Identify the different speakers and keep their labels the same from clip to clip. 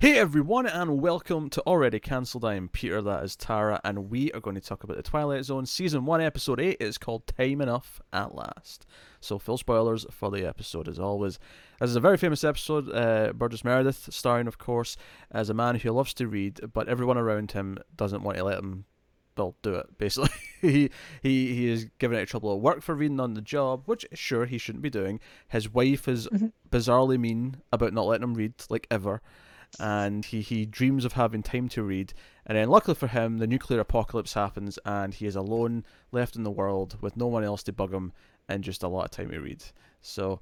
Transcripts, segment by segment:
Speaker 1: Hey everyone, and welcome to Already Cancelled. I am Peter, that is Tara, and we are going to talk about the Twilight Zone Season 1, Episode 8. It's called Time Enough at Last. So, full spoilers for the episode as always. This is a very famous episode, uh, Burgess Meredith, starring, of course, as a man who loves to read, but everyone around him doesn't want to let him well, do it. Basically, he he he is given out trouble at work for reading on the job, which sure he shouldn't be doing. His wife is
Speaker 2: Mhm.
Speaker 1: bizarrely mean about not letting him read, like ever, and he he dreams of having time to read. And then, luckily for him, the nuclear apocalypse happens, and he is alone, left in the world with no one else to bug him, and just a lot of time to read. So.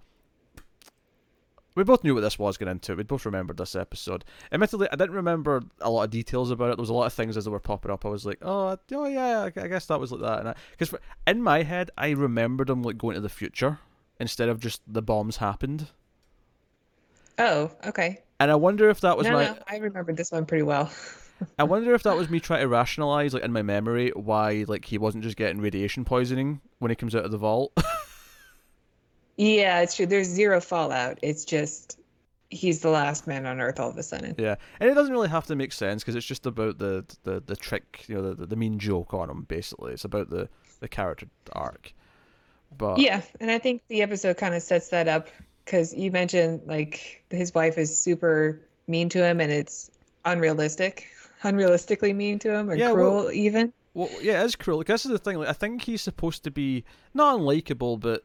Speaker 1: We both knew what this was going into. We both remembered this episode. Admittedly, I didn't remember a lot of details about it. There was a lot of things as they were popping up. I was like, "Oh, oh yeah, I guess that was like that." Because in my head, I remembered them like going to the future instead of just the bombs happened.
Speaker 2: Oh, okay.
Speaker 1: And I wonder if that was
Speaker 2: no,
Speaker 1: my.
Speaker 2: no, I remembered this one pretty well.
Speaker 1: I wonder if that was me trying to rationalize, like in my memory, why like he wasn't just getting radiation poisoning when he comes out of the vault.
Speaker 2: Yeah, it's true. There's zero fallout. It's just he's the last man on Earth all of a sudden.
Speaker 1: yeah, and it doesn't really have to make sense because it's just about the the the trick, you know, the the mean joke on him. Basically, it's about the the character arc. But
Speaker 2: Yeah, and I think the episode kind of sets that up because you mentioned like his wife is super mean to him and it's unrealistic, unrealistically mean to him or
Speaker 1: Yeah,
Speaker 2: cruel
Speaker 1: well-
Speaker 2: even.
Speaker 1: Well, yeah, it is cruel. Like, this is the thing. Like, I think he's supposed to be not unlikable, but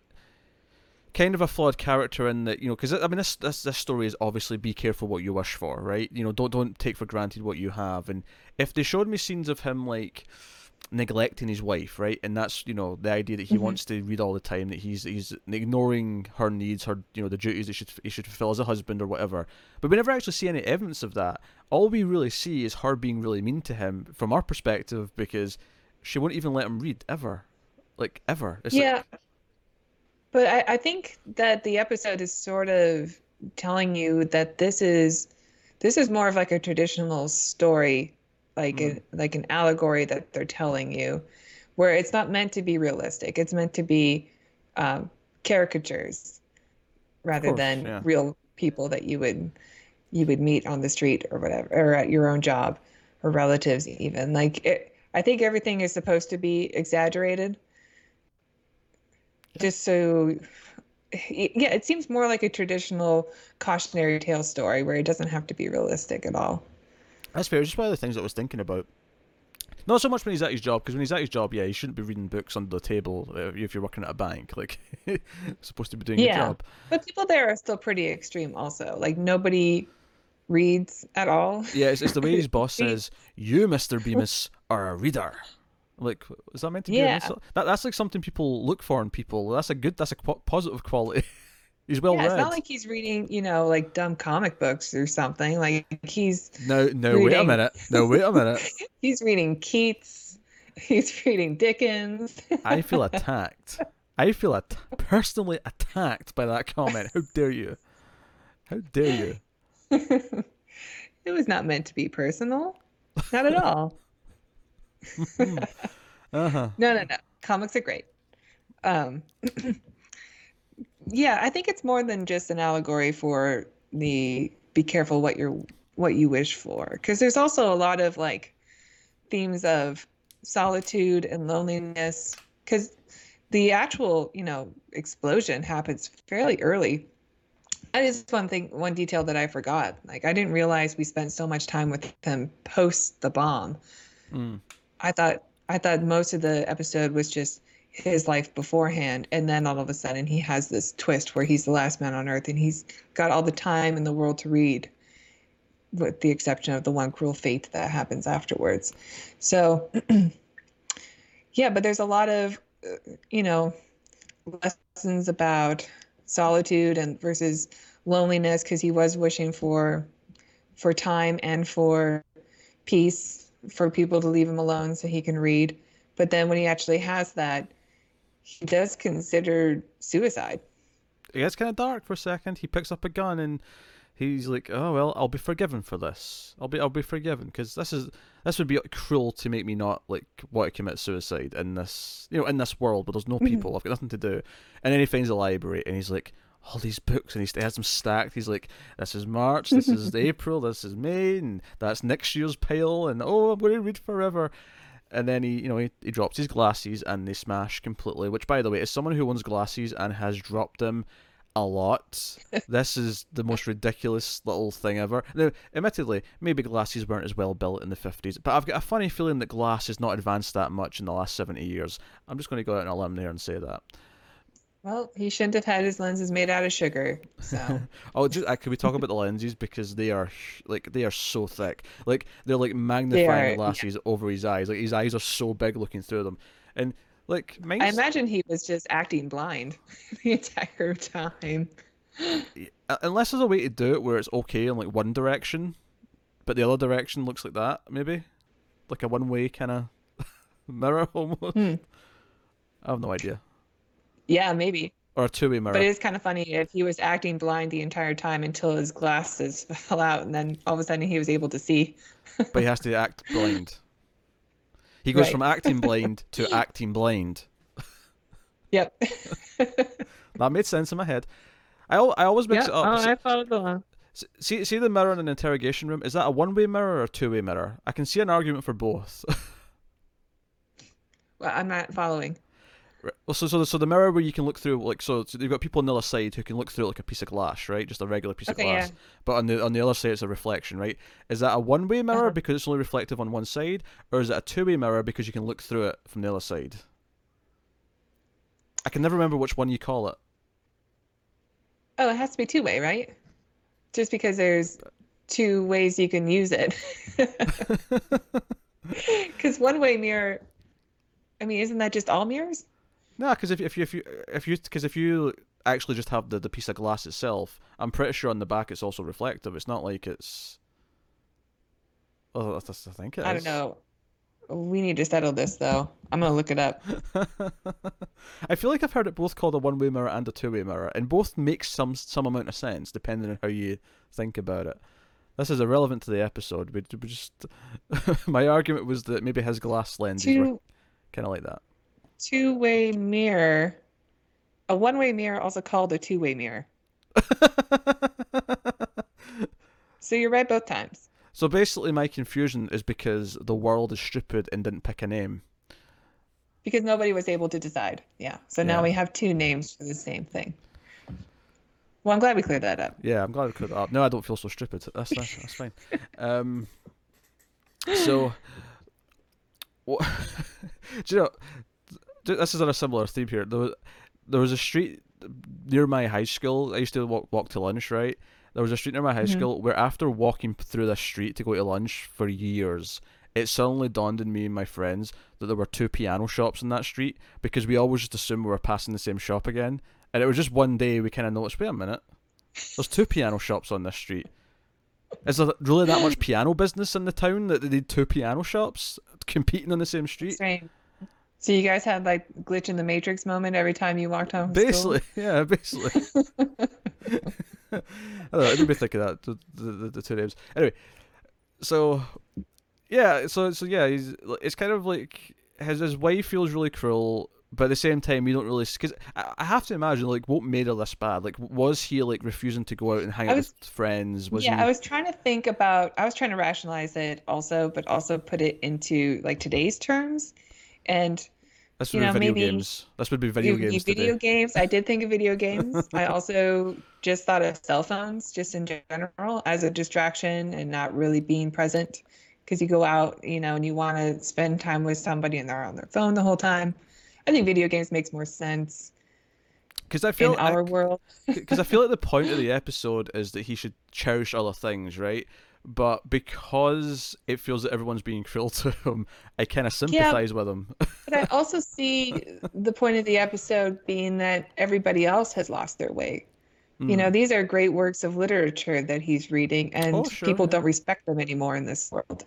Speaker 1: kind of a flawed character in that you know. Because I mean, this, this this story is obviously be careful what you wish for, right? You know, don't don't take for granted what you have. And if they showed me scenes of him like neglecting his wife, right, and that's you know the idea that he
Speaker 2: Mhm.
Speaker 1: wants to read all the time, that he's he's ignoring her needs, her you know the duties that should he should fulfill as a husband or whatever. But we never actually see any evidence of that. All we really see is her being really mean to him from our perspective because she won't even let him read ever, like ever. It's like-
Speaker 2: Yeah. But I, I think that the episode is sort of telling you that this is this is more of like a traditional story, like a, like an allegory that they're telling you, where it's not meant to be realistic. It's meant to be um, caricatures rather
Speaker 1: course,
Speaker 2: than
Speaker 1: yeah.
Speaker 2: real people that you would you would meet on the street or whatever, or at your own job, or relatives even. Like it, I think everything is supposed to be exaggerated just so yeah it seems more like a traditional cautionary tale story where it doesn't have to be realistic at all
Speaker 1: That's fair. It's just one of the things I was thinking about. Not so much when he's at his job, because when he's at his job, yeah, he shouldn't be reading books under the table uh, if you're working at a bank. Like, supposed to be doing your
Speaker 2: Yeah.
Speaker 1: job.
Speaker 2: but people there are still pretty extreme also like nobody reads at all
Speaker 1: Yeah, it's, it's the way his boss says, "You, Mister Bemis, are a reader." Like, is that meant to be?
Speaker 2: Yeah.
Speaker 1: That that's like something people look for in people. That's a good. That's a po- positive quality. He's well
Speaker 2: yeah,
Speaker 1: read.
Speaker 2: it's not like he's reading you know like dumb comic books or something like he's
Speaker 1: no, no, wait a minute. No, wait a minute.
Speaker 2: he's reading keats he's reading dickens
Speaker 1: I feel attacked. I feel at- personally attacked by that comment. How dare you? How dare you?
Speaker 2: it was not meant to be personal not at all
Speaker 1: Uh huh.
Speaker 2: No, no, no. Comics are great. Um, yeah, I think it's more than just an allegory for the be careful what you're what you wish for, because there's also a lot of like themes of solitude and loneliness. Because the actual, you know, explosion happens fairly early. That is one thing, one detail that I forgot. Like I didn't realize we spent so much time with them post the bomb.
Speaker 1: Mm.
Speaker 2: I thought I thought most of the episode was just his life beforehand, and then all of a sudden he has this twist where he's the last man on earth and he's got all the time in the world to read, with the exception of the one cruel fate that happens afterwards. So, yeah, but there's a lot of, uh, you know, lessons about solitude and versus loneliness because he was wishing for for time and for peace for people to leave him alone so he can read. But then when he actually has that, he does consider suicide.
Speaker 1: It gets kind of dark for a second. He picks up a gun and he's like, "Oh well, I'll be forgiven for this. I'll be, I'll be forgiven because this is this would be cruel to make me not like want to commit suicide in this, you know, in this world where there's no mm-hmm. people. I've got nothing to do." And then he finds a library and he's like, all these books and he has them stacked. He's like, this is March, this is April, this is May, and that's next year's pile, and oh, I'm going to read forever. And then he, you know, he, he drops his glasses and they smash completely. Which, by the way, as someone who owns glasses and has dropped them a lot, this is the most ridiculous little thing ever. Now, admittedly, maybe glasses weren't as well built in the 50s, but I've got a funny feeling that glass has not advanced that much in the last 70 years. I'm just going to go out on a limb there and say that.
Speaker 2: Well, he shouldn't have had his lenses made out of sugar. So.
Speaker 1: oh, just uh, can we talk about the lenses because they are like they are so thick, like they're like magnifying are, glasses yeah. over his eyes. Like his eyes are so big looking through them, and like
Speaker 2: I imagine he was just acting blind the entire time.
Speaker 1: Unless there's a way to do it where it's okay in like one direction, but the other direction looks like that, maybe, like a one-way kind of mirror almost. Hmm. I have no idea.
Speaker 2: Yeah, maybe.
Speaker 1: Or a two-way mirror.
Speaker 2: But it's kind of funny if he was acting blind the entire time until his glasses fell out, and then all of a sudden he was able to see.
Speaker 1: but he has to act blind. He goes right. from acting blind to acting blind.
Speaker 2: Yep.
Speaker 1: that made sense in my head. I I always mix
Speaker 2: yep.
Speaker 1: it up.
Speaker 2: Oh, see, I followed along.
Speaker 1: See, see the mirror in an interrogation room. Is that a one-way mirror or a two-way mirror? I can see an argument for both.
Speaker 2: well, I'm not following.
Speaker 1: Well, so so the, so the mirror where you can look through, like, so, so you've got people on the other side who can look through like a piece of glass, right? Just a regular piece
Speaker 2: okay,
Speaker 1: of glass.
Speaker 2: Yeah.
Speaker 1: But on the on the other side, it's a reflection, right? Is that a one way mirror uh-huh. because it's only reflective on one side, or is it a two way mirror because you can look through it from the other side? I can never remember which one you call it.
Speaker 2: Oh, it has to be two way, right? Just because there's two ways you can use it. Because one way mirror, I mean, isn't that just all mirrors?
Speaker 1: No, because if if you if you if you because if you actually just have the, the piece of glass itself, I'm pretty sure on the back it's also reflective. It's not like it's. Oh, I think it
Speaker 2: I don't know. We need to settle this though. I'm gonna look it up.
Speaker 1: I feel like I've heard it both called a one-way mirror and a two-way mirror, and both make some some amount of sense depending on how you think about it. This is irrelevant to the episode. We, we just my argument was that maybe his glass lenses two... were kind of like that
Speaker 2: two way mirror. A one way mirror, also called a two way mirror. so you're right both times.
Speaker 1: So basically, my confusion is because the world is stupid and didn't pick a name.
Speaker 2: Because nobody was able to decide. Yeah. So now we have two names for the same thing. Well, I'm glad we cleared that up.
Speaker 1: Yeah, I'm glad we cleared that up. No, I don't feel so stupid. That's that's, that's fine. Um, so, what, do you know? This is on a similar theme here. There was, there was a street near my high school. I used to walk, walk to lunch, right? There was a street near my high mm-hmm. school where after walking through this street to go to lunch for years, it suddenly dawned on me and my friends that there were two piano shops in that street because we always just assumed we were passing the same shop again. And it was just one day we kind of noticed, wait a minute, there's two piano shops on this street. Is there really that much piano business in the town that they need two piano shops competing on the same street?
Speaker 2: So you guys had like glitch in the matrix moment every time you walked home.
Speaker 1: Basically, school? yeah, basically. I don't know. I didn't think of that. The, the, the, two names. Anyway, so yeah, so so yeah, he's it's kind of like his his wife feels really cruel, but at the same time, you don't really because I, I have to imagine like what made her this bad. Like, was he like refusing to go out and hang out with friends? Was
Speaker 2: yeah,
Speaker 1: he...
Speaker 2: I was trying to think about. I was trying to rationalize it also, but also put it into like today's terms and
Speaker 1: would you know, video games. This would be video games.
Speaker 2: Video games. I did think of video games. I also just thought of cell phones, just in general, as a distraction and not really being present. Because you go out, you know, and you want to spend time with somebody, and they're on their phone the whole time. I think video games makes more sense.
Speaker 1: Because I feel
Speaker 2: in our world.
Speaker 1: Because I feel like the point of the episode is that he should cherish other things, right? But because it feels that everyone's being cruel to him, I kind of sympathize yeah, with him.
Speaker 2: but I also see the point of the episode being that everybody else has lost their way. Mm. You know, hmm. these are great works of literature that he's reading, and oh, sure, people yeah. don't respect them anymore in this world.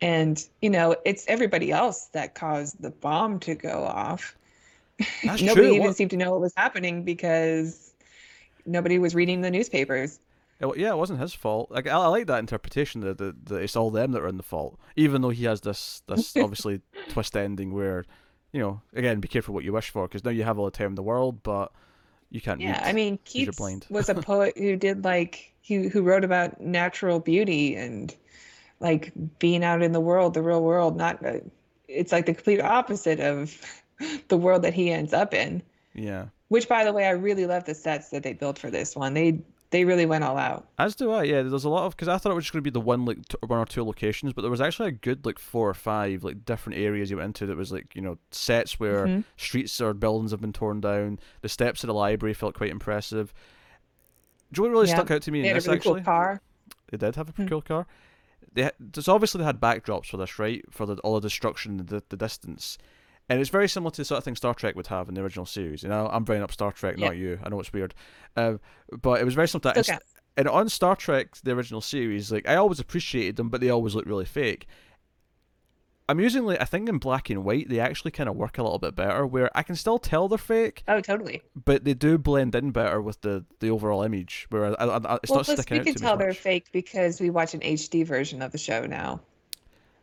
Speaker 2: And, you know, it's everybody else that caused the bomb to go off. That's nobody true. even what? seemed to know what was happening because nobody was reading the newspapers.
Speaker 1: It, yeah, it wasn't his fault. Like I, I like that interpretation that, that, that it's all them that are in the fault, even though he has this this obviously twist ending where, you know, again, be careful what you wish for because now you have all the time in the world, but you can't
Speaker 2: Yeah. I mean, Keats was a poet who did like he who wrote about natural beauty and like being out in the world, the real world. Not uh, it's like the complete opposite of the world that he ends up in.
Speaker 1: yeah.
Speaker 2: Which, by the way, I really love the sets that they built for this one. They they really went all out.
Speaker 1: As do I. Yeah, there's a lot of because I thought it was just going to be the one like t- one or two locations, but there was actually a good like four or five like different areas you went into that was like you know sets where
Speaker 2: Mhm.
Speaker 1: streets or buildings have been torn down. The steps of the library felt quite impressive. Do you know what really
Speaker 2: Yeah,
Speaker 1: stuck out to me
Speaker 2: They
Speaker 1: in this
Speaker 2: really
Speaker 1: actually?
Speaker 2: cool car.
Speaker 1: They did have a
Speaker 2: Hmm.
Speaker 1: cool car. They there's obviously they had backdrops for this, right? For the, all the destruction, the the distance, and it's very similar to the sort of thing Star Trek would have in the original series. You know, I'm bringing up Star Trek,
Speaker 2: Yeah.
Speaker 1: not you. I know it's weird, uh, but it was very similar to that.
Speaker 2: Okay.
Speaker 1: And on Star Trek, the original series, like I always appreciated them, but they always look really fake. Amusingly, I think in black and white they actually kind of work a little bit better, where I can still tell they're fake,
Speaker 2: Oh, totally.
Speaker 1: but they do blend in better with the, the overall image. Where I, I, I, it's
Speaker 2: well,
Speaker 1: not sticking
Speaker 2: we
Speaker 1: out
Speaker 2: can
Speaker 1: to me
Speaker 2: tell they're fake because we watch an HD version of the show now.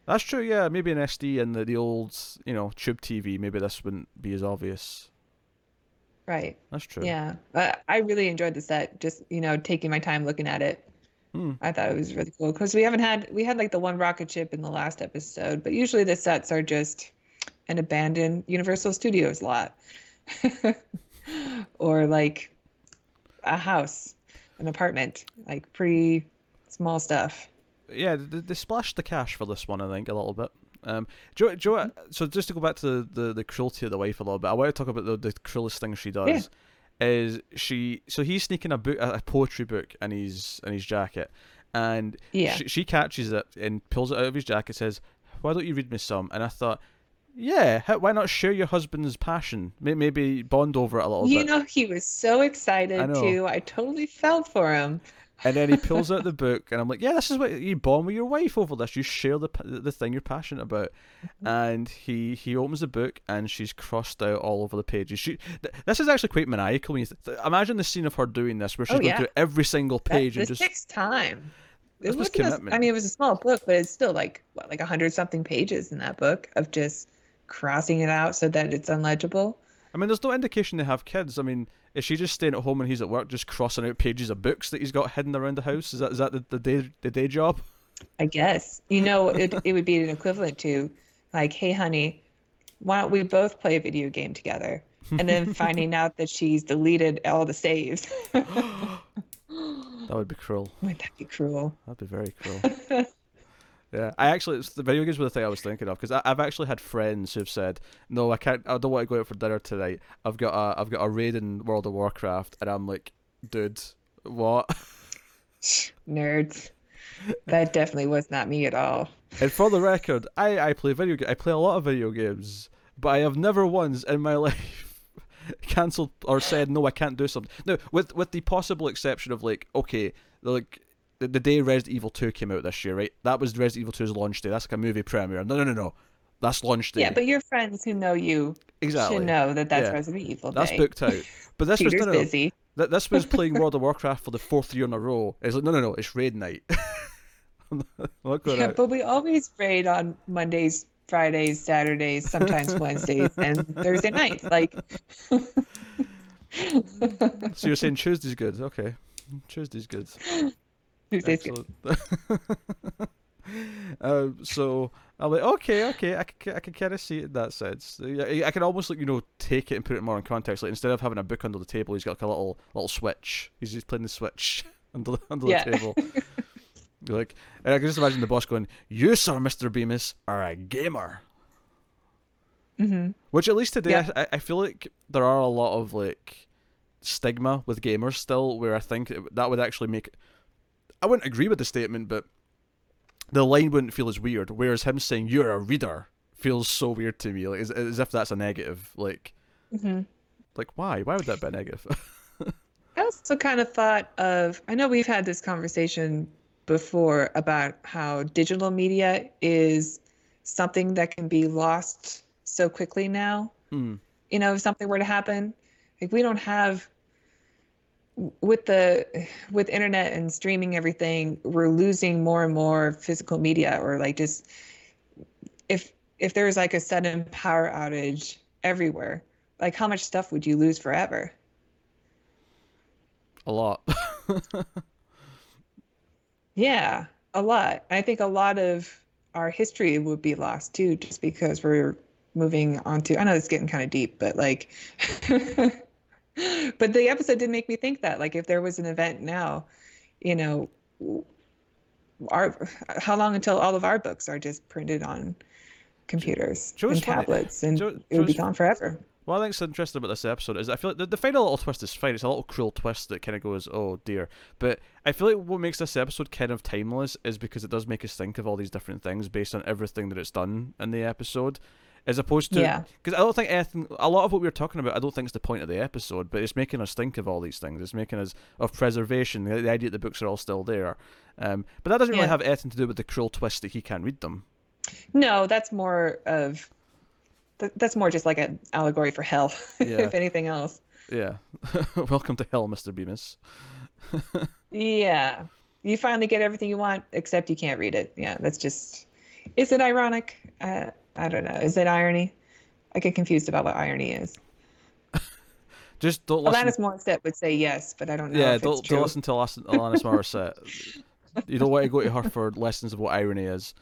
Speaker 1: That's true, yeah. Maybe an SD and the, the old, you know, tube TV. Maybe this wouldn't be as obvious.
Speaker 2: Right.
Speaker 1: That's true.
Speaker 2: Yeah. Uh, I really enjoyed the set. Just you know, taking my time looking at it.
Speaker 1: Hmm.
Speaker 2: I thought it was really cool because we haven't had we had like the one rocket ship in the last episode, but usually the sets are just an abandoned Universal Studios lot, or like a house, an apartment, like pretty small stuff.
Speaker 1: Yeah, they, they splashed the cash for this one, I think, a little bit. Um, you, do you, so just to go back to the, the, the cruelty of the wife a little bit, I want to talk about the, the cruelest thing she does. Is she? So he's sneaking a book, a, poetry book, in his in his jacket, and
Speaker 2: Yeah.
Speaker 1: she, she catches it and pulls it out of his jacket. Says, "Why don't you read me some?" And I thought, yeah, how- why not share your husband's passion? Maybe bond over it a little bit.
Speaker 2: You
Speaker 1: bit.
Speaker 2: know, he was so excited
Speaker 1: I
Speaker 2: too. I totally felt for him.
Speaker 1: And then he pulls out the book, and I'm like, "Yeah, this is what you bond with your wife over this. You share the the thing you're passionate about."
Speaker 2: Mm-hmm.
Speaker 1: And he he opens the book, and she's crossed out all over the pages. She th- this is actually quite maniacal. When you th- imagine the scene of her doing this, where she's
Speaker 2: Oh,
Speaker 1: going
Speaker 2: yeah.
Speaker 1: through every single
Speaker 2: That,
Speaker 1: page and
Speaker 2: this
Speaker 1: just
Speaker 2: takes time. It wasn't
Speaker 1: commitment.
Speaker 2: I mean, it was a small book, but it's still like what, like a hundred something pages in that book of just crossing it out so that it's unlegible.
Speaker 1: I mean, there's no indication they have kids. I mean, is she just staying at home and he's at work, just crossing out pages of books that he's got hidden around the house? Is that is that the, the day the day job?
Speaker 2: I guess you know it. It would be an equivalent to like, hey, honey, why don't we both play a video game together? And then finding out that she's deleted all the saves.
Speaker 1: That would be cruel.
Speaker 2: Wouldn't that be cruel?
Speaker 1: That'd be very cruel. yeah, I actually it's, the video games were the thing I was thinking of because I've actually had friends who've said, "No, I can't. I don't want to go out for dinner tonight. I've got a I've got a raid in World of Warcraft," and I'm like, "Dude, what?"
Speaker 2: Nerds. That definitely was not me at all.
Speaker 1: And for the record, I I play video I play a lot of video games, but I have never once in my life cancelled or said no, I can't do something. No, with with the possible exception of like, okay, like the, the day Resident Evil Two came out this year, right? That was Resident Evil 2's launch day. That's like a movie premiere. No, no, no, no. That's launch day.
Speaker 2: Yeah, but your friends who know you
Speaker 1: exactly.
Speaker 2: should know that that's
Speaker 1: Yeah.
Speaker 2: Resident Evil
Speaker 1: That's booked out. But this was
Speaker 2: Peter's
Speaker 1: no, no,
Speaker 2: busy.
Speaker 1: Th- This was playing World of Warcraft for the fourth year in a row. It's like no, no, no. It's raid night. I'm not going
Speaker 2: Yeah,
Speaker 1: out.
Speaker 2: but we always raid on Mondays, Fridays, Saturdays, sometimes Wednesdays, and Thursday nights. Like,
Speaker 1: So you're saying Tuesday's good? Okay, Tuesday's good.
Speaker 2: Tuesdays. good.
Speaker 1: Excellent. um, so I'm like, okay, okay, I can, I can kind of see it in that sense. Yeah, I can almost like you know take it and put it more in context. Like instead of having a book under the table, he's got like a little little switch. He's just playing the switch under the, under
Speaker 2: Yeah.
Speaker 1: the table. Like, and I can just imagine the boss going, "You, sir, Mister Bemis, are a gamer."
Speaker 2: hmm
Speaker 1: Which at least today,
Speaker 2: Yeah.
Speaker 1: I, I feel like there are a lot of like stigma with gamers still, where I think it, that would actually make. I wouldn't agree with the statement, but the line wouldn't feel as weird. Whereas him saying "you're a reader" feels so weird to me, like as, as if that's a negative. Like,
Speaker 2: hmm
Speaker 1: like why? Why would that be a negative?
Speaker 2: I also kind of thought of, I know we've had this conversation before about how digital media is something that can be lost so quickly now.
Speaker 1: Hmm.
Speaker 2: You know, if something were to happen, like we don't have with the with internet and streaming everything, we're losing more and more physical media or like just if if there was like a sudden power outage everywhere, like how much stuff would you lose forever?
Speaker 1: A lot.
Speaker 2: Yeah, a lot. I think a lot of our history would be lost too, just because we're moving on to. I know it's getting kind of deep, but like, but the episode did make me think that, like, if there was an event now, you know, our how long until all of our books are just printed on computers and
Speaker 1: funny-
Speaker 2: tablets, and
Speaker 1: Joe-
Speaker 2: it would be gone forever.
Speaker 1: Well, I think think's interesting about this episode is I feel like the, the final little twist is fine. It's a little cruel twist that kind of goes, oh dear. But I feel like what makes this episode kind of timeless is because it does make us think of all these different things based on everything that it's done in the episode, as opposed to
Speaker 2: Yeah.
Speaker 1: because I don't think anything. A lot of what we are talking about, I don't think is the point of the episode, but it's making us think of all these things. It's making us of preservation, the, the idea that the books are all still there. Um, but that doesn't really have anything to do with the cruel twist that he can't read them.
Speaker 2: No, that's more of th- that's more just like an allegory for hell,
Speaker 1: Yeah.
Speaker 2: if anything else.
Speaker 1: Yeah. Welcome to hell, Mr. Bemis.
Speaker 2: Yeah. You finally get everything you want, except you can't read it. Yeah, that's just. Is it ironic? Uh, I don't know. Is it irony? I get confused about what irony is.
Speaker 1: Just don't listen.
Speaker 2: Alanis Morissette would say yes, but I don't know
Speaker 1: Yeah, don't, don't listen to Alanis Morissette. you don't want to go to her for lessons of what irony is.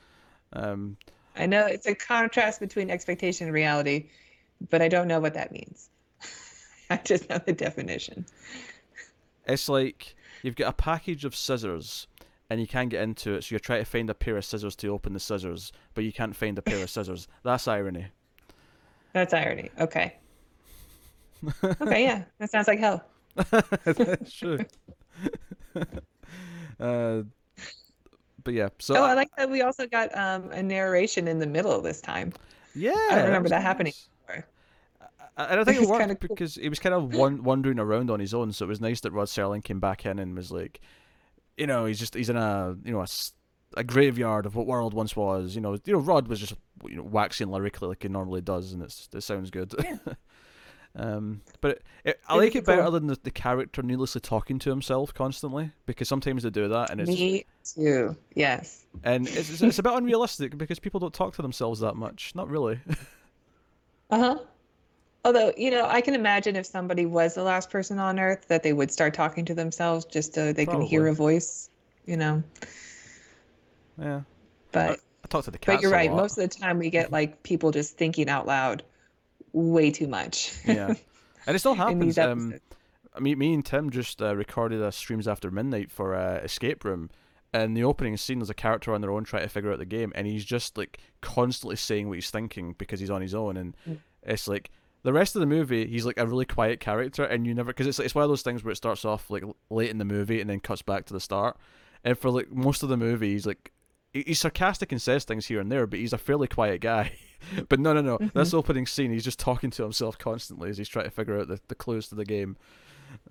Speaker 1: Um,
Speaker 2: I know it's a contrast between expectation and reality, but I don't know what that means. I just know the definition.
Speaker 1: it's like you've got a package of scissors and you can't get into it, so you're trying to find a pair of scissors to open the scissors, but you can't find a pair of scissors. That's irony.
Speaker 2: That's irony. Okay. Okay, yeah. That sounds like hell.
Speaker 1: That's true. uh, but yeah, so
Speaker 2: Oh, I like that we also got um, a narration in the middle this time.
Speaker 1: yeah,
Speaker 2: I don't remember
Speaker 1: was
Speaker 2: that happening before.
Speaker 1: I- don't think
Speaker 2: It
Speaker 1: it worked
Speaker 2: kinda cool.
Speaker 1: because he was kind of wandering around on his own. So it was nice that Rod Serling came back in and was like, you know, he's just he's in a you know a, a graveyard of what world once was. You know, you know, Rod was just you know waxing lyrically like he normally does, and it's it sounds good.
Speaker 2: Yeah.
Speaker 1: um, but it, it, I like it better than the, the character needlessly talking to himself constantly because sometimes they do that and it's
Speaker 2: Me too. Yes.
Speaker 1: and it's, it's, it's a bit unrealistic because people don't talk to themselves that much. Not really.
Speaker 2: Uh huh. Although, you know, I can imagine if somebody was the last person on Earth that they would start talking to themselves just so they can hear a voice, you know.
Speaker 1: yeah,
Speaker 2: But
Speaker 1: I talk to the
Speaker 2: but you're right. Most of the time we get like people just thinking out loud way too much.
Speaker 1: yeah, and it still happens. Um. I mean, me and Tim just uh, recorded a streams after midnight for uh, Escape Room, and the opening scene there's a character on their own trying to figure out the game, and he's just like constantly saying what he's thinking because he's on his own, and
Speaker 2: Mm.
Speaker 1: it's like the rest of the movie he's like a really quiet character, and you never because it's it's one of those things where it starts off like late in the movie and then cuts back to the start, and for like most of the movie he's like. He's sarcastic and says things here and there, but he's a fairly quiet guy. but no, no, no. Mm-hmm. This opening scene, he's just talking to himself constantly as he's trying to figure out the, the clues to the game.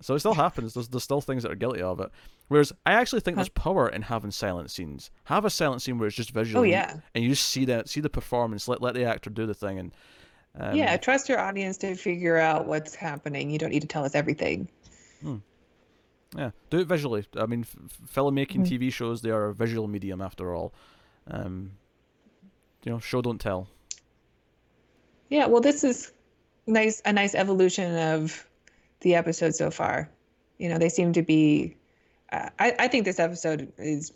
Speaker 1: So it still happens. There's, there's still things that are guilty of it. Whereas I actually think there's power in having silent scenes. Have a silent scene where it's just visual.
Speaker 2: Oh yeah.
Speaker 1: And you just see that, see the performance. Let let the actor do the thing. And um,
Speaker 2: yeah, trust your audience to figure out what's happening. You don't need to tell us everything.
Speaker 1: yeah, do it visually. I mean, f- filmmaking
Speaker 2: Mhm.
Speaker 1: TV shows they are a visual medium after all. Um, you know, show don't tell.
Speaker 2: Yeah, well, this is nice a nice evolution of the episode so far. You know, they seem to be. Uh, I I think this episode is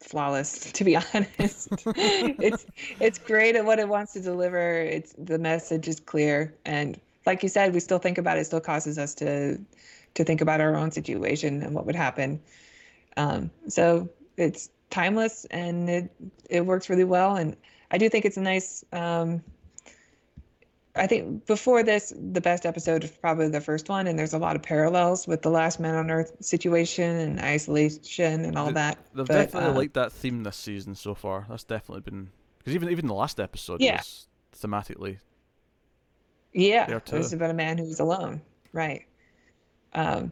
Speaker 2: flawless. To be honest, it's it's great at what it wants to deliver. It's the message is clear, and like you said, we still think about it. still causes us to to think about our own situation and what would happen. Um, so it's timeless and it it works really well. And I do think it's a nice. Um, I think before this, the best episode is probably the first one, and there's a lot of parallels with the Last Man on Earth situation and isolation and all
Speaker 1: They-
Speaker 2: that.
Speaker 1: They've
Speaker 2: But,
Speaker 1: definitely
Speaker 2: uh,
Speaker 1: liked that theme this season so far. That's definitely been because even even the last episode
Speaker 2: Yeah.
Speaker 1: was thematically
Speaker 2: Yeah, it's
Speaker 1: too.
Speaker 2: about a man who's alone, right? Um,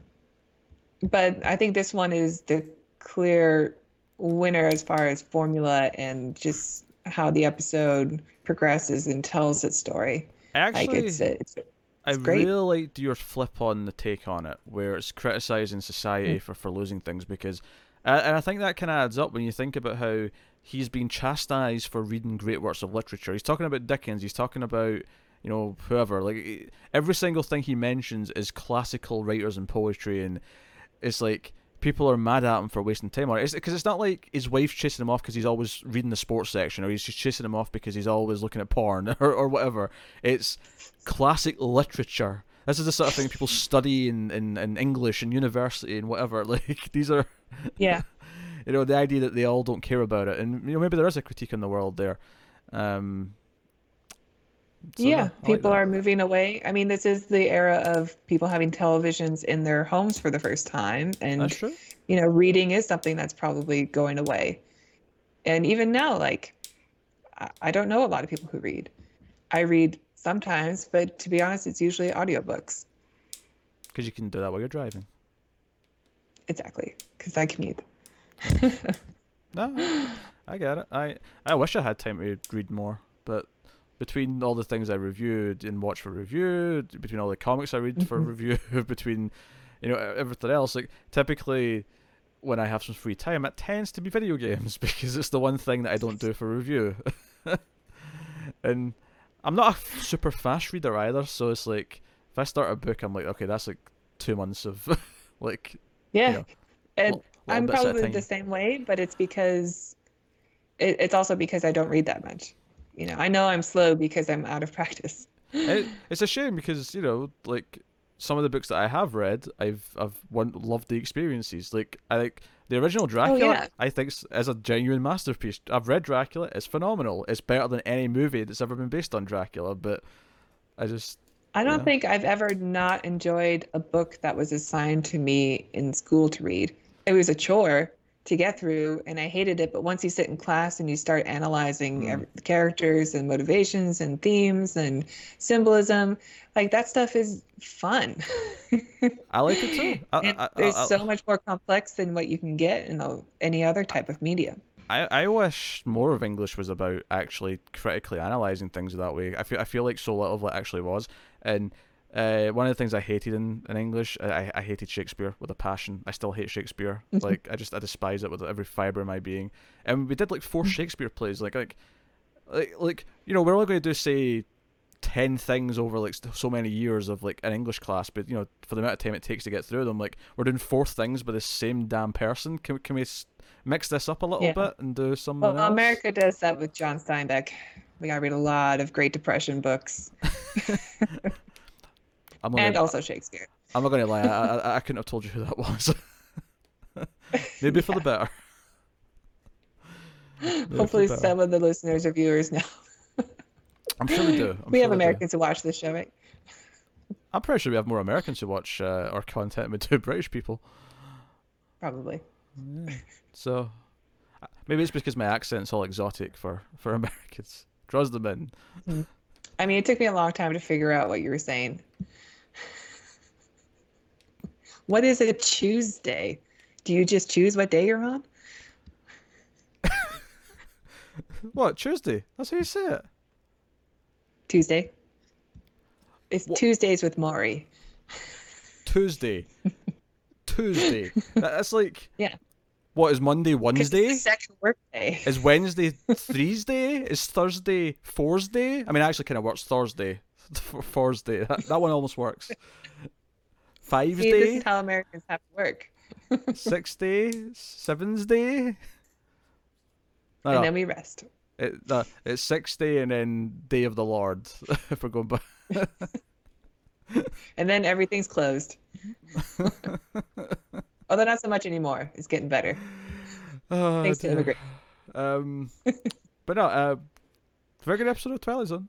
Speaker 2: but I think this one is the clear winner as far as formula and just how the episode progresses and tells its story.
Speaker 1: Actually.
Speaker 2: like it's it's
Speaker 1: I
Speaker 2: great.
Speaker 1: really liked your flip on the take on it, where it's criticizing society
Speaker 2: Mm.
Speaker 1: for, for losing things because, uh, and I think that kind of adds up when you think about how he's been chastised for reading great works of literature. He's talking about Dickens. He's talking about you know whoever. Like every single thing he mentions is classical writers and poetry, and it's like people are mad at him for wasting time on it. Because it's, not like his wife's chasing him off because he's always reading the sports section, or he's just chasing him off because he's always looking at porn, or, or whatever. It's classic literature. This is the sort of thing people study in, in, in English and university and whatever. Like these are,
Speaker 2: Yeah.
Speaker 1: you know, the idea that they all don't care about it, and you know maybe there is a critique in the world there. Um, so,
Speaker 2: Yeah,
Speaker 1: like
Speaker 2: people
Speaker 1: that.
Speaker 2: are moving away. I mean, this is the era of people having televisions in their homes for the first time, and you know, reading is something that's probably going away. And even now, like, I- don't know a lot of people who read. I read sometimes, but to be honest, it's usually audiobooks.
Speaker 1: Because you can do that while you're driving.
Speaker 2: Exactly, because I commute.
Speaker 1: No, I- I get it. I I wish I had time to read more, but between all the things I reviewed and watch for review, between all the comics I read for
Speaker 2: Mhm.
Speaker 1: review, between you know everything else, like typically when I have some free time, it tends to be video games because it's the one thing that I don't do for review. and I'm not a super fast reader either, so it's like if I start a book, I'm like, okay, that's like two months of like
Speaker 2: Yeah,
Speaker 1: know,
Speaker 2: and
Speaker 1: little
Speaker 2: I'm
Speaker 1: at a
Speaker 2: probably the same way, but it's because it, it's also because I don't read that much. You know, I know I'm slow because I'm out of practice.
Speaker 1: it, it's a shame because you know like some of the books that I have read I've I've one, loved the experiences like I like the original oh, Dracula
Speaker 2: yeah.
Speaker 1: I think is a genuine masterpiece I've read Dracula it's phenomenal it's better than any movie that's ever been based on Dracula but I just
Speaker 2: I don't
Speaker 1: Yeah.
Speaker 2: think I've ever not enjoyed a book that was assigned to me in school to read. It was a chore to get through, and I hated it. But once you sit in class and you start analyzing
Speaker 1: Mm.
Speaker 2: the characters and motivations and themes and symbolism, like that stuff is fun.
Speaker 1: I like it too I, I,
Speaker 2: there's
Speaker 1: I,
Speaker 2: so much more complex than what you can get in a, any other type of media.
Speaker 1: I, I wish more of English was about actually critically analyzing things that way. I feel I feel like so little of it actually was. And uh, one of the things I hated in, in English, I, I hated Shakespeare with a passion. I still hate Shakespeare. Like I just I despise it with every fiber of my being. And we did like four Shakespeare plays. Like like like like you know we're only going to do say ten things over like so many years of like an English class, but you know for the amount of time it takes to get through them, like we're doing four things by the same damn person. Can can we mix this up a little
Speaker 2: Yeah.
Speaker 1: bit and do some?
Speaker 2: Well,
Speaker 1: else?
Speaker 2: America does that with John Steinbeck. We got to read a lot of Great Depression books
Speaker 1: I'm gonna,
Speaker 2: and also Shakespeare.
Speaker 1: I'm not gonna lie. I, I I couldn't have told you who that was. Maybe for the better. Maybe
Speaker 2: Hopefully,
Speaker 1: the better.
Speaker 2: some of the listeners or viewers know.
Speaker 1: I'm sure we do. I'm
Speaker 2: we
Speaker 1: sure
Speaker 2: have
Speaker 1: we do.
Speaker 2: Americans who watch this show, right?
Speaker 1: I'm pretty sure we have more Americans who watch uh, our content than we do British people.
Speaker 2: Probably.
Speaker 1: Yeah. So uh, maybe it's because my accent's all exotic for for Americans. Draws them in.
Speaker 2: I mean, it took me a long time to figure out what you were saying. What is a Tuesday? Do you just choose what day you're on?
Speaker 1: What Tuesday? That's how you say it.
Speaker 2: Tuesday. It's
Speaker 1: Wha-
Speaker 2: Tuesdays with Morrie.
Speaker 1: Tuesday. Tuesday. That's like
Speaker 2: Yeah.
Speaker 1: What is Monday? Wednesday?
Speaker 2: the second work day.
Speaker 1: Is Wednesday Thursday? Is Thursday Thursday? I mean, it actually kind of works Thursday. Thursday. That, that one almost works. Five
Speaker 2: See, this is how Americans have to work.
Speaker 1: six day, seven's day. No,
Speaker 2: and
Speaker 1: no,
Speaker 2: then we rest.
Speaker 1: it, no, it's six day and then day of the Lord. if we're going back.
Speaker 2: And then everything's closed. Although not so much anymore. It's getting better.
Speaker 1: Oh,
Speaker 2: Thanks to
Speaker 1: dear.
Speaker 2: immigrant.
Speaker 1: Um, but no, uh, very good episode of Twilight Zone.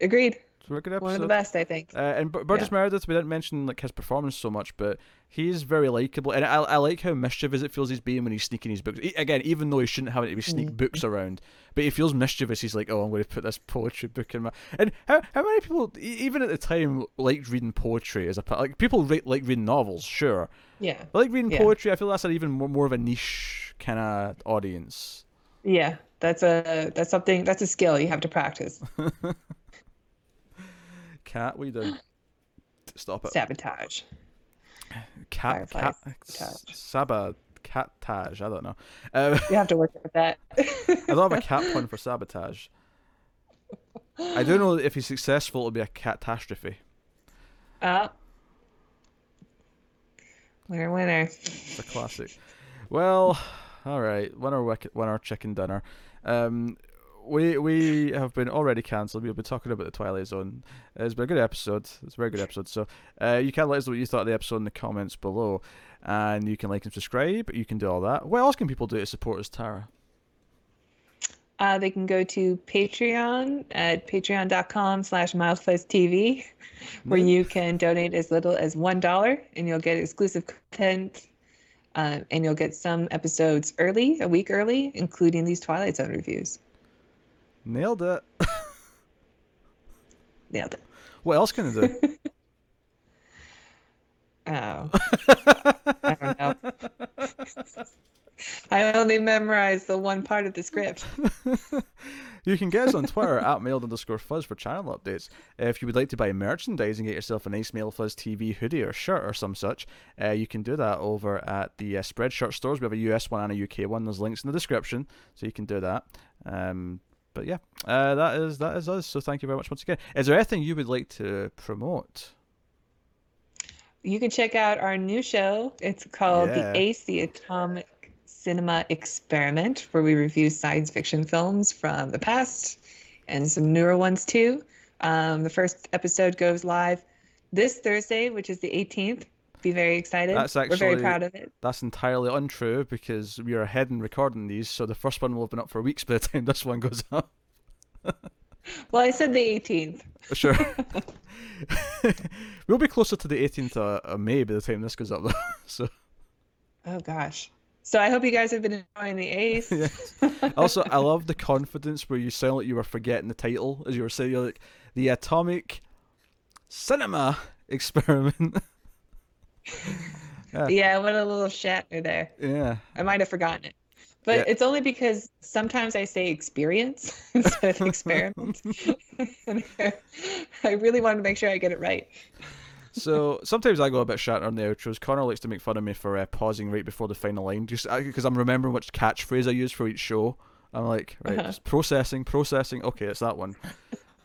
Speaker 2: Agreed.
Speaker 1: It's a good
Speaker 2: One of the best, I think.
Speaker 1: Uh, and Bur- Burgess Meredith, we didn't mention like his performance so much, but he's very likable, and I, I like how mischievous it feels he's being when he's sneaking his books. E- again, even though he shouldn't have it be sneak
Speaker 2: Mm.
Speaker 1: books around, but he feels mischievous. He's like, "Oh, I'm going to put this poetry book in my." And how how many people, even at the time, liked reading poetry as a like people re- like reading novels, sure,
Speaker 2: Yeah.
Speaker 1: but like reading
Speaker 2: Yeah.
Speaker 1: poetry. I feel that's an even more, more of a niche kind of audience.
Speaker 2: Yeah. That's a that's something that's a skill you have to practice.
Speaker 1: Cat, what are you doing? Stop it.
Speaker 2: Sabotage.
Speaker 1: Cat,
Speaker 2: Firefly
Speaker 1: cat,
Speaker 2: sabotage.
Speaker 1: Cat taj. I don't know. Um,
Speaker 2: You have to work with that.
Speaker 1: I don't have a cat pun for sabotage. I do know that if he's successful, it'll be a catastrophe.
Speaker 2: Uh, Winner, winner.
Speaker 1: It's a classic. Well, all right. Winner, wick- winner, chicken dinner. Um, we we have been already cancelled. We've been talking about the Twilight Zone. It's been a good episode. It's a very good episode. So uh, you can let us know what you thought of the episode in the comments below, and you can like and subscribe. You can do all that. What else can people do to support us, Tara?
Speaker 2: Uh, they can go to Patreon at patreon.com slash milefuzztv, where you can donate as little as $1 and you'll get exclusive content uh, and you'll get some episodes early, a week early, including these Twilight Zone reviews.
Speaker 1: Nailed it.
Speaker 2: Nailed it.
Speaker 1: What else can I do?
Speaker 2: Oh. I don't know. I only memorized the one part of the script.
Speaker 1: you can get us on Twitter at mailed underscore fuzz for channel updates. If you would like to buy merchandise and get yourself a nice Mail Fuzz TV hoodie or shirt or some such, uh, you can do that over at the uh, Spreadshirt stores. We have a US one and a UK one. There's links in the description, so you can do that. Um, but yeah, uh, that is that is us. So thank you very much once again. Is there anything you would like to promote?
Speaker 2: You can check out our new show. It's called
Speaker 1: Yeah.
Speaker 2: The Ace, the Atomic Cinema Experiment, where we review science fiction films from the past and some newer ones too. Um, the first episode goes live this Thursday, which is the 18th. Be very excited.
Speaker 1: That's
Speaker 2: We're very proud of it.
Speaker 1: That's entirely untrue because we are ahead in recording these, so the first one will have been up for weeks by the time this one goes up.
Speaker 2: Well, I said the 18th.
Speaker 1: Sure. we'll be closer to the 18th of, May by the time this goes up, though. So,
Speaker 2: Oh gosh. So I hope you guys have been enjoying the Ace.
Speaker 1: yeah. Also, I love the confidence where you sound like you were forgetting the title as you were saying, you're like, the Atomic Cinema Experiment.
Speaker 2: Yeah, I went a little Shatner there.
Speaker 1: yeah.
Speaker 2: I might have forgotten it. But
Speaker 1: Yeah.
Speaker 2: it's only because sometimes I say experience instead of experiment. I really wanted to make sure I get it right.
Speaker 1: So sometimes I go a bit Shatner on the outros. Connor likes to make fun of me for uh, pausing right before the final line, just because I'm remembering which catchphrase I use for each show. I'm like, right,
Speaker 2: Uh-huh.
Speaker 1: just processing, processing. Okay, it's that one.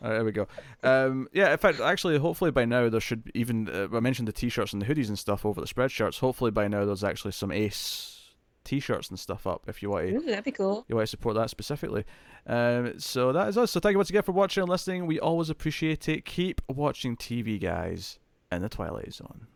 Speaker 1: All right, there we go. Um, yeah, in fact, actually, hopefully by now there should even. Uh, I mentioned the t-shirts and the hoodies and stuff over the spreadshirts. Hopefully by now there's actually some Ace t-shirts and stuff up if you want to
Speaker 2: Ooh, that'd be cool.
Speaker 1: you want to support that specifically. Um, so that is us. So thank you once again for watching and listening. We always appreciate it. Keep watching TV, guys, in the Twilight Zone.